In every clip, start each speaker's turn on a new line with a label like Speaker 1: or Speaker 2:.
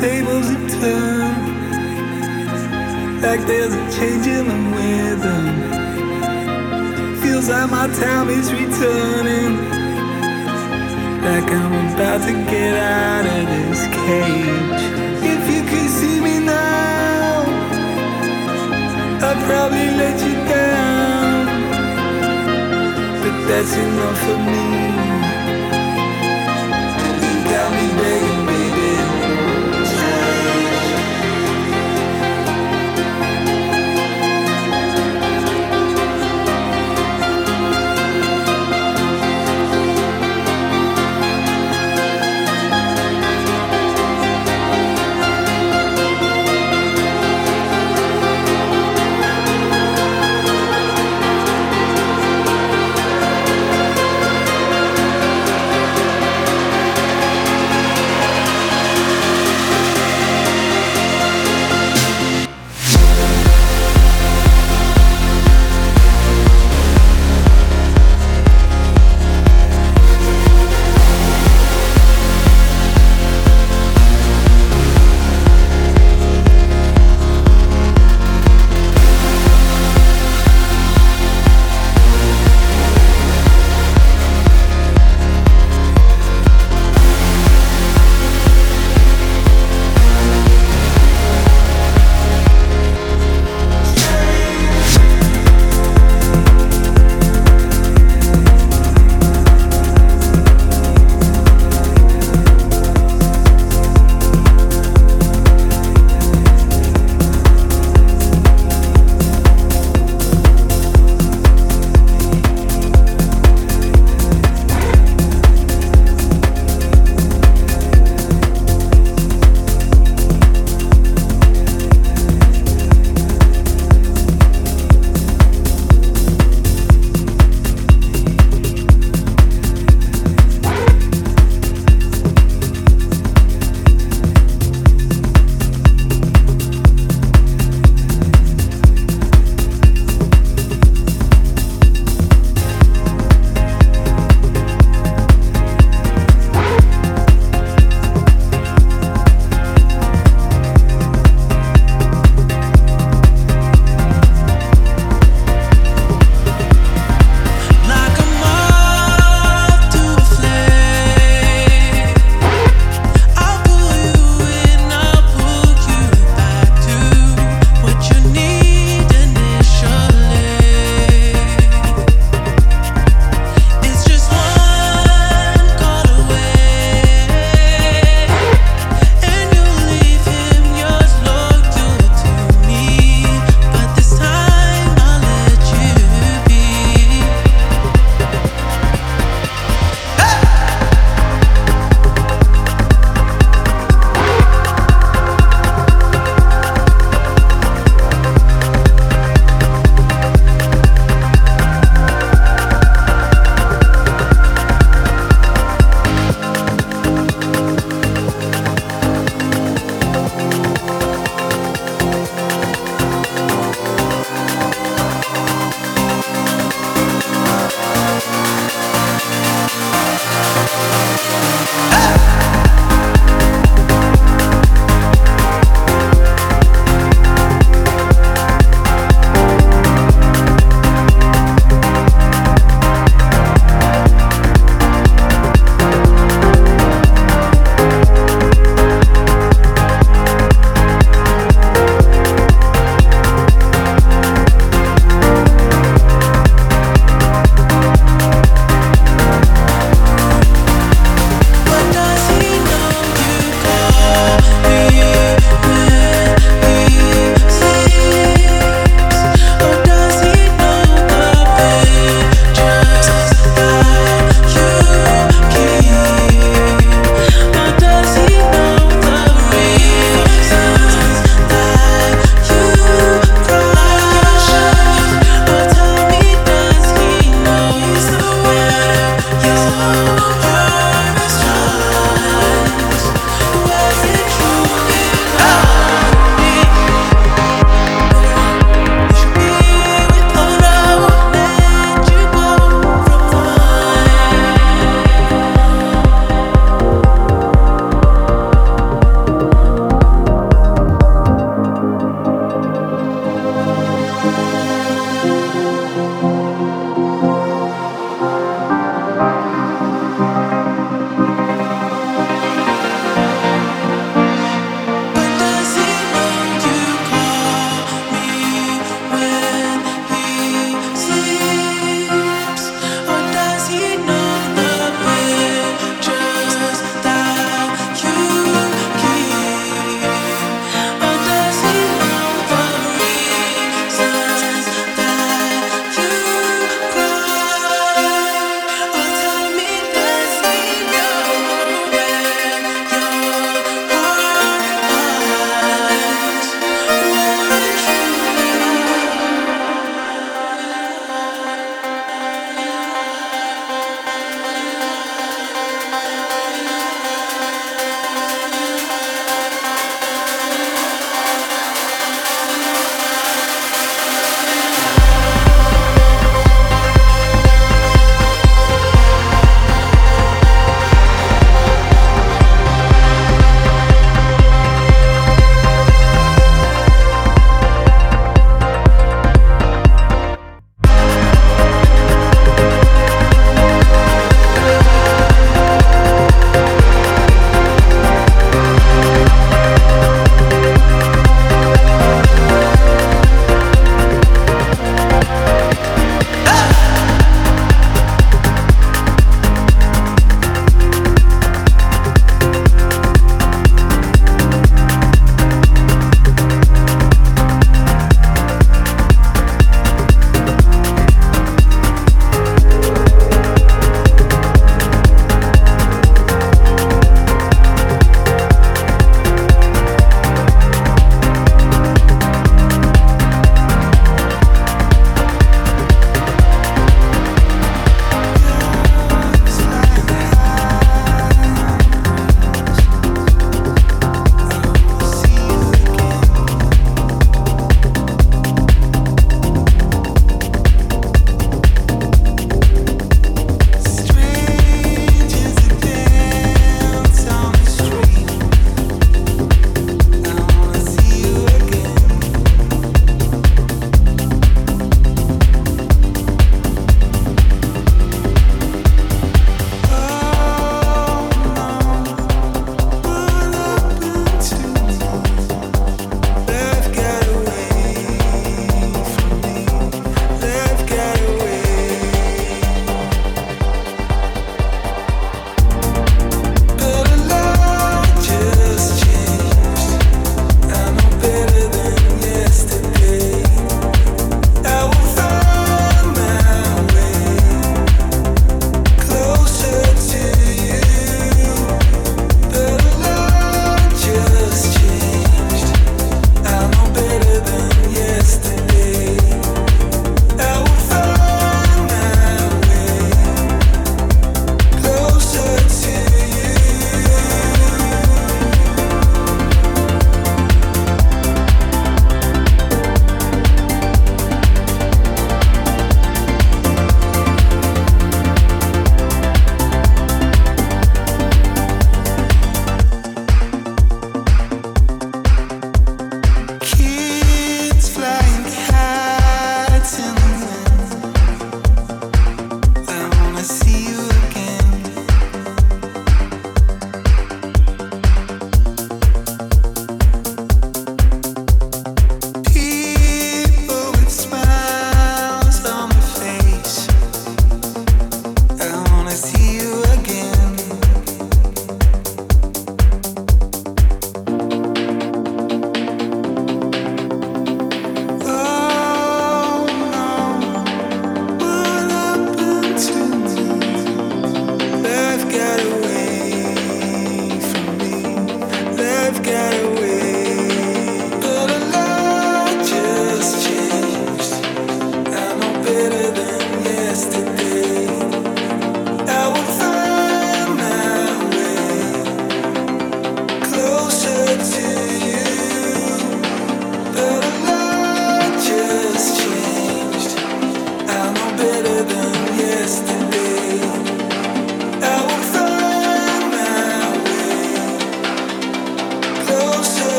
Speaker 1: tables have turned. Like there's a change in the rhythm. Feels like my time is returning. Like I'm about to get out of this cage. If you could see me now, I'd probably let you down. But that's enough for me.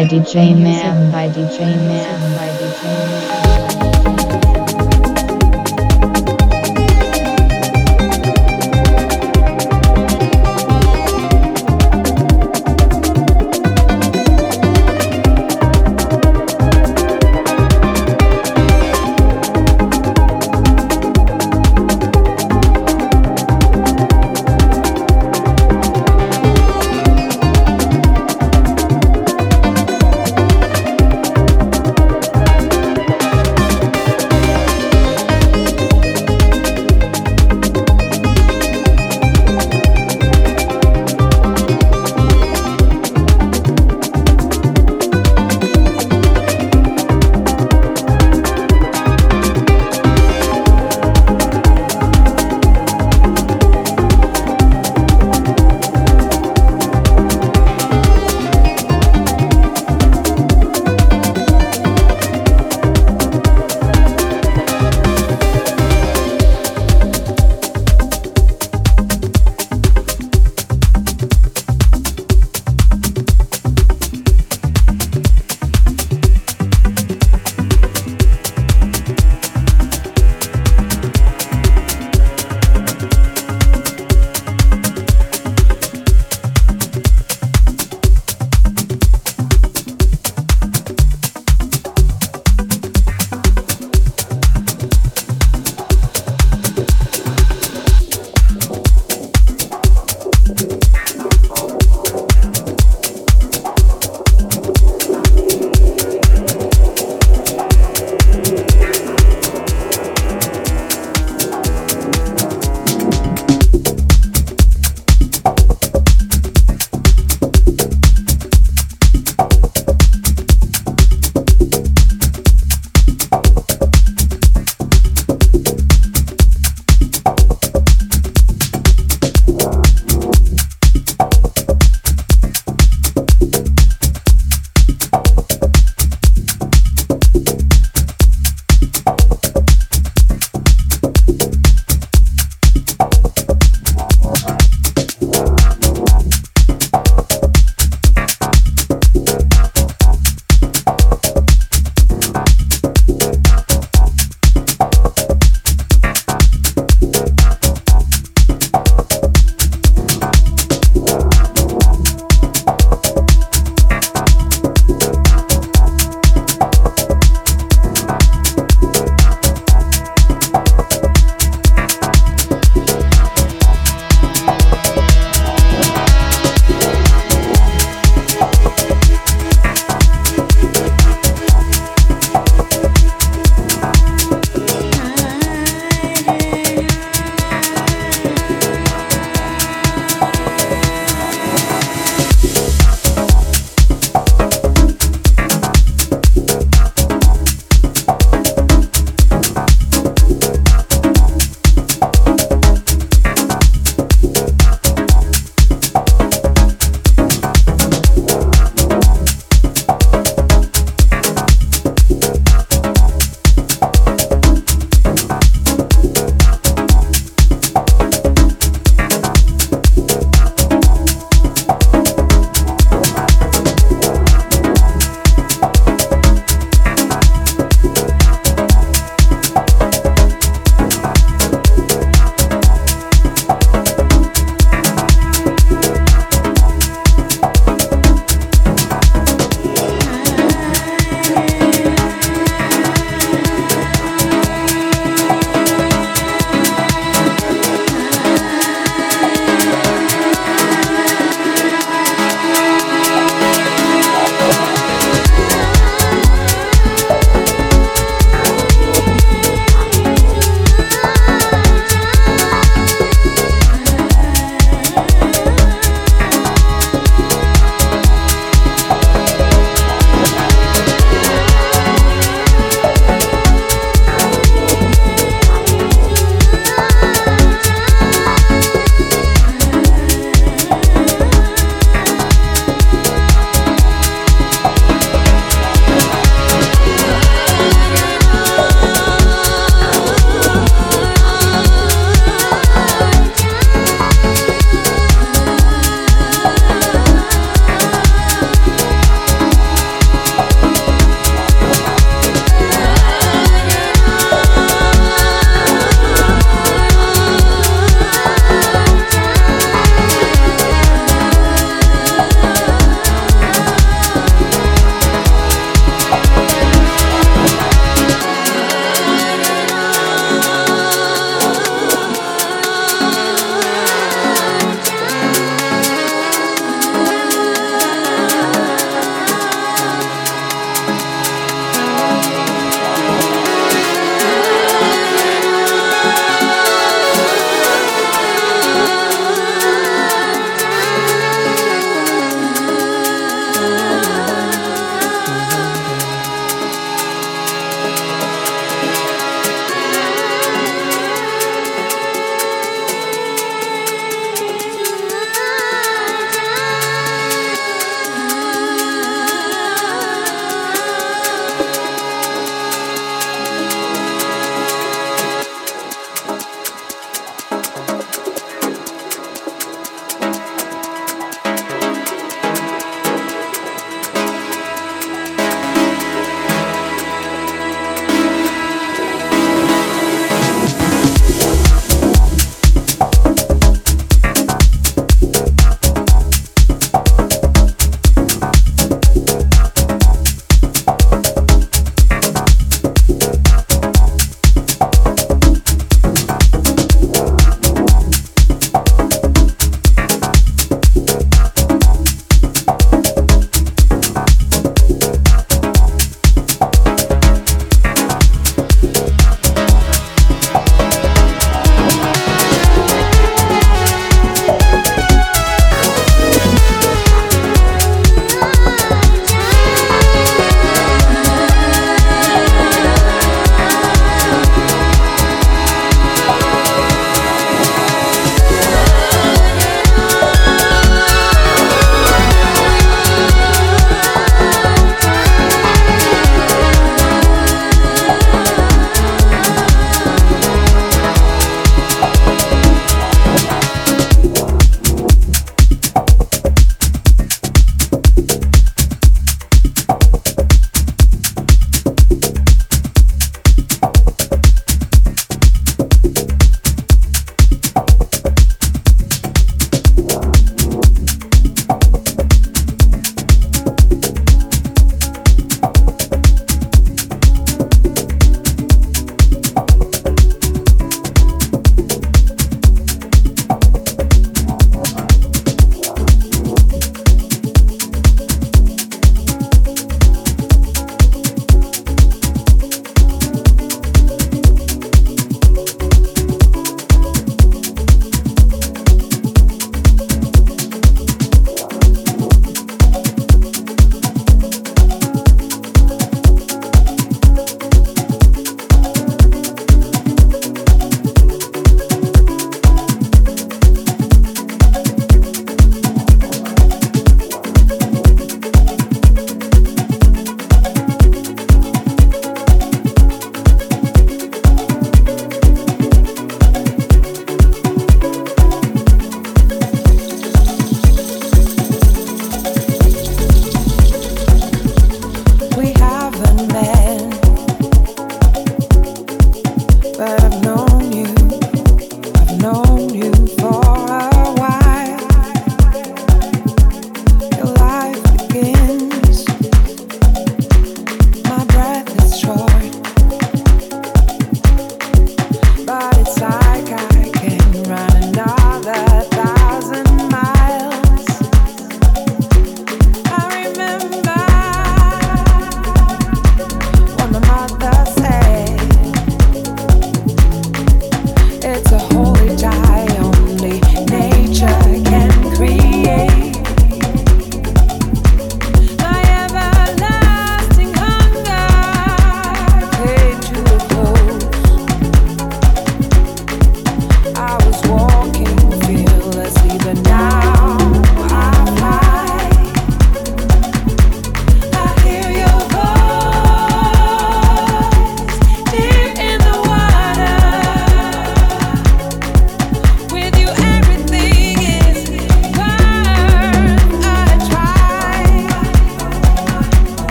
Speaker 2: By DJ Man by DJ Man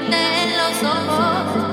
Speaker 3: mírame en los ojos.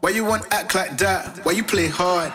Speaker 3: Why you want act like that? Why you play hard?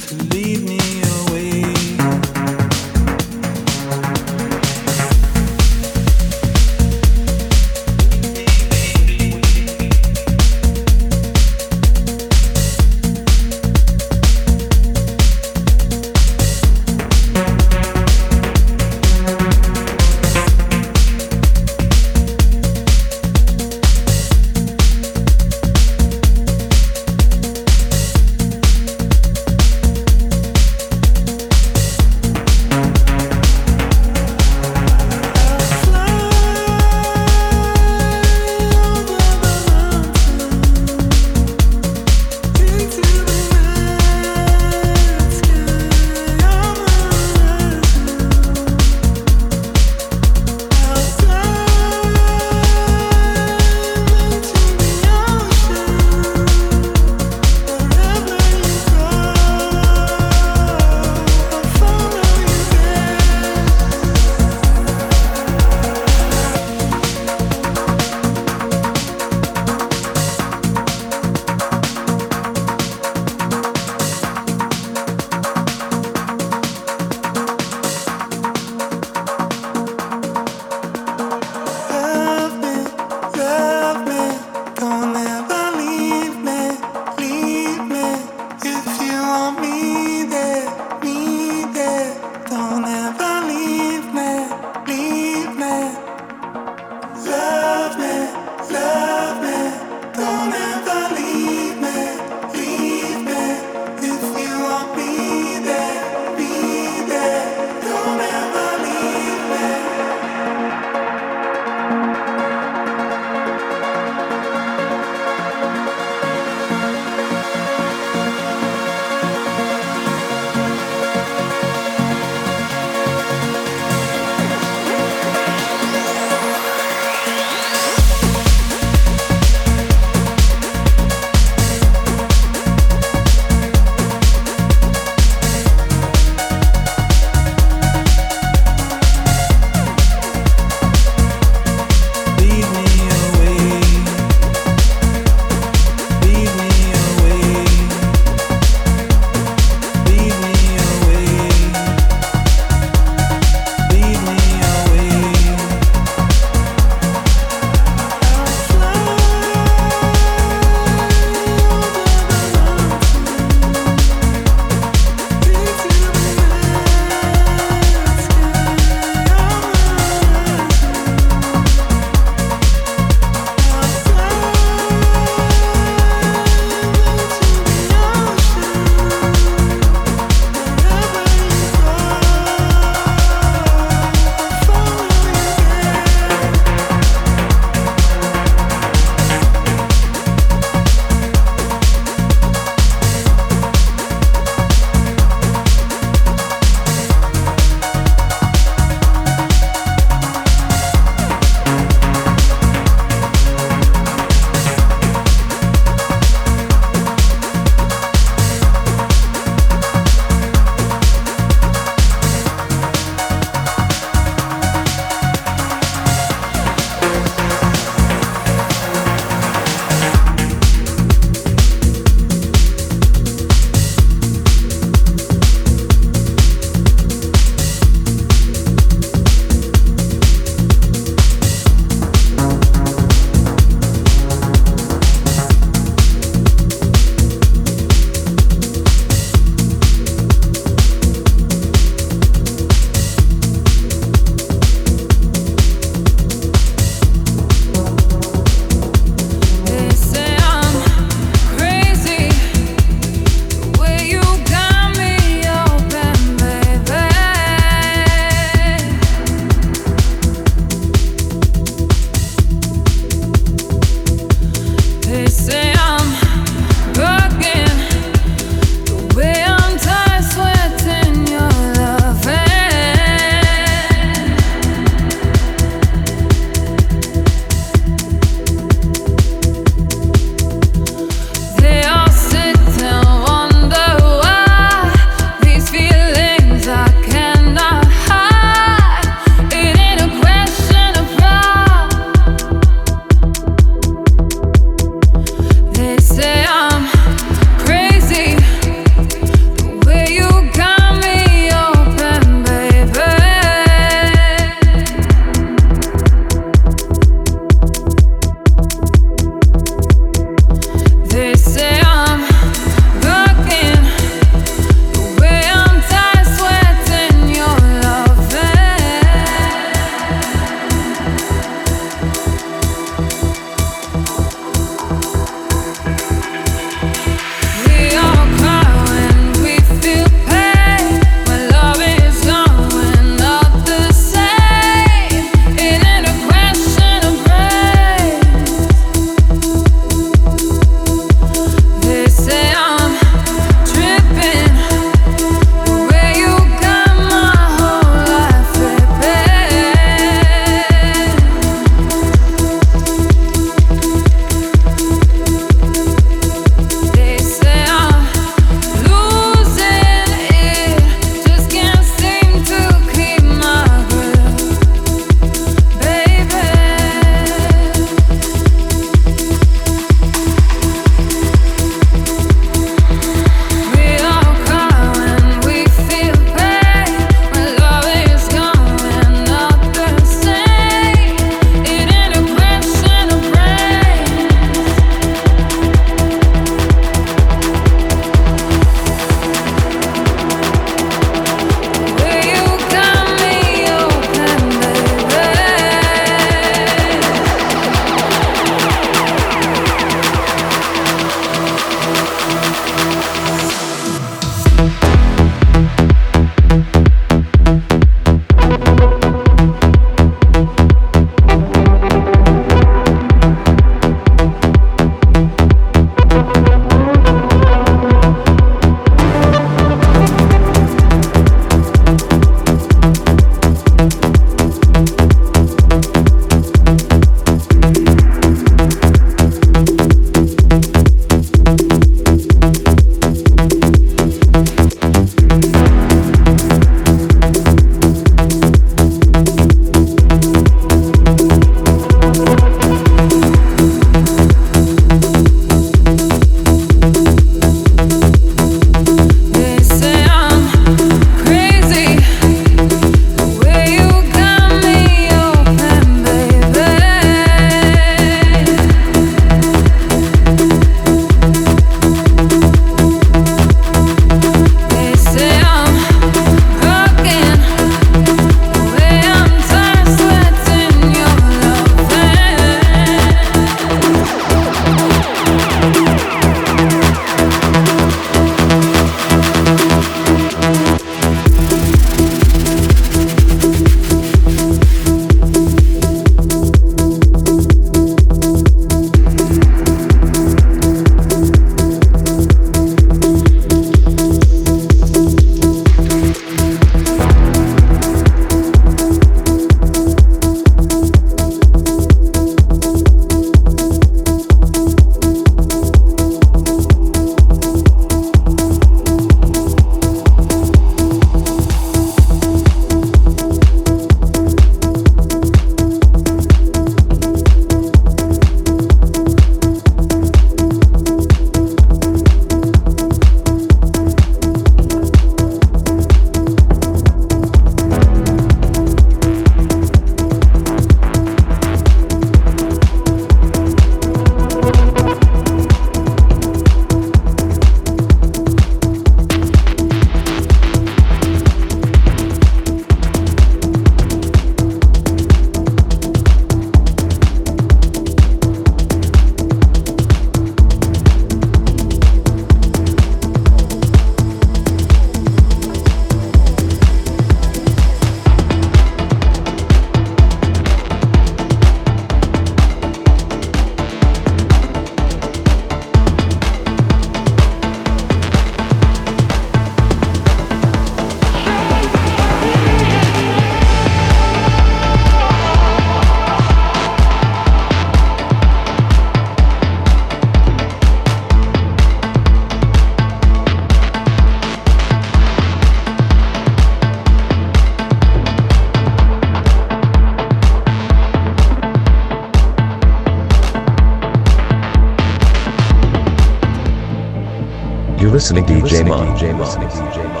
Speaker 1: Listening to DJ Mon.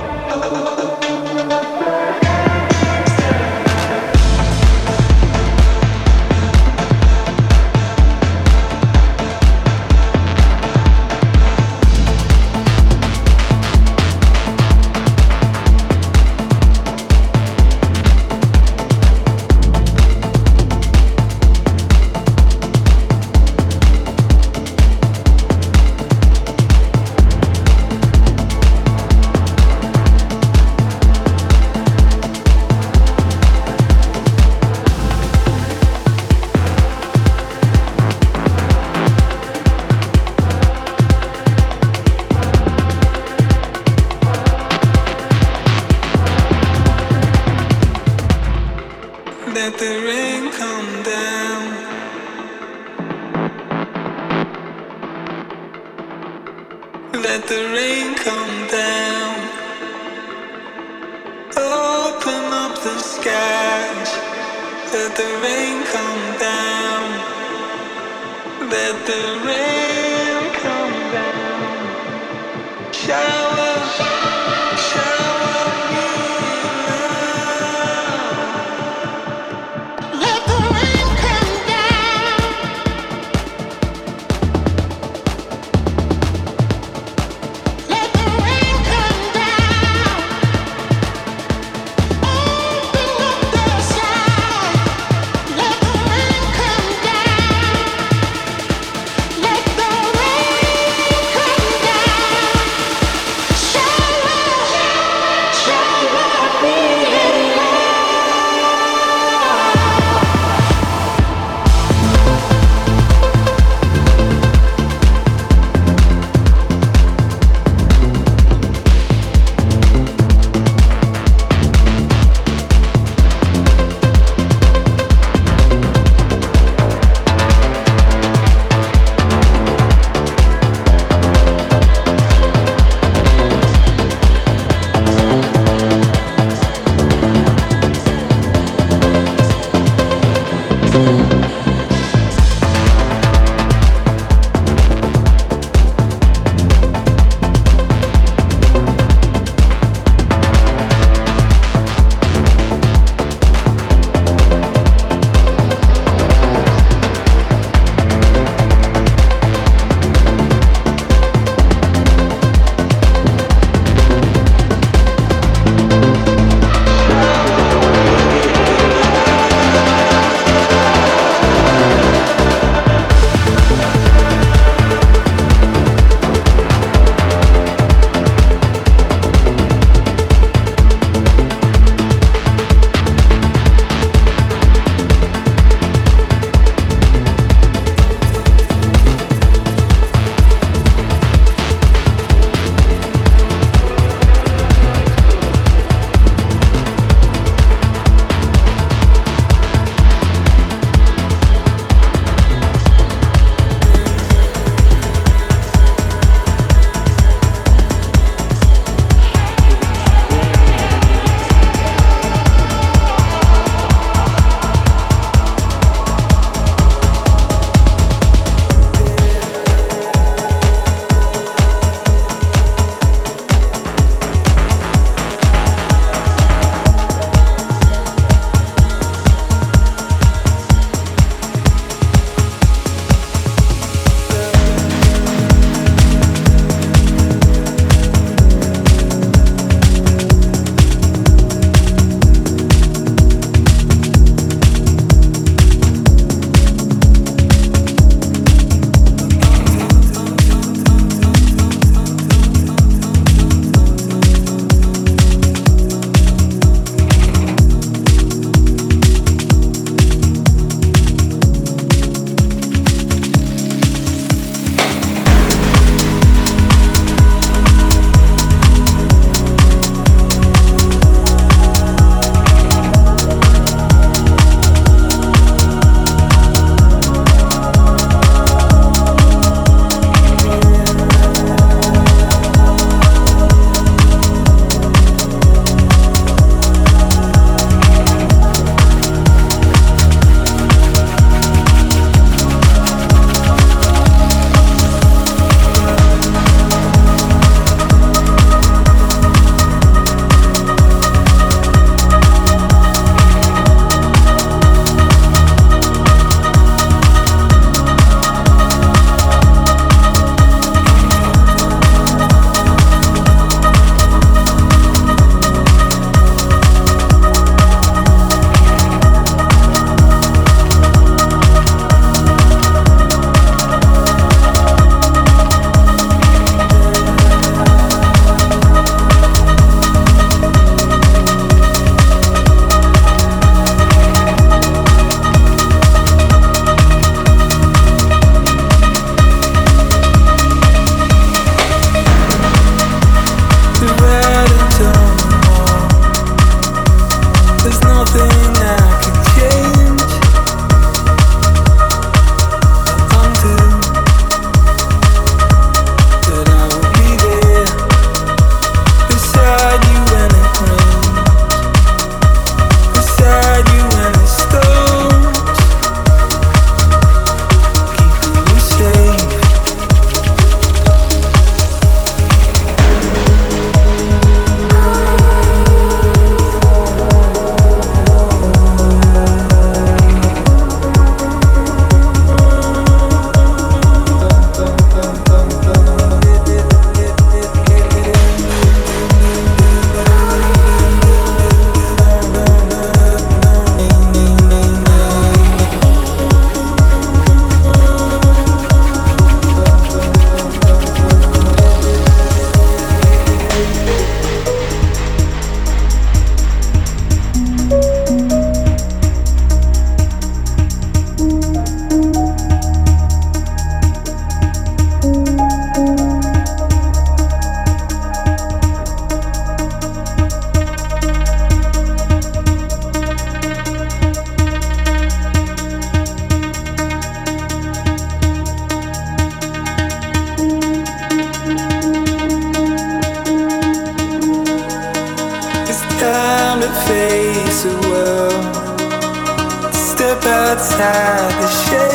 Speaker 1: Outside the shade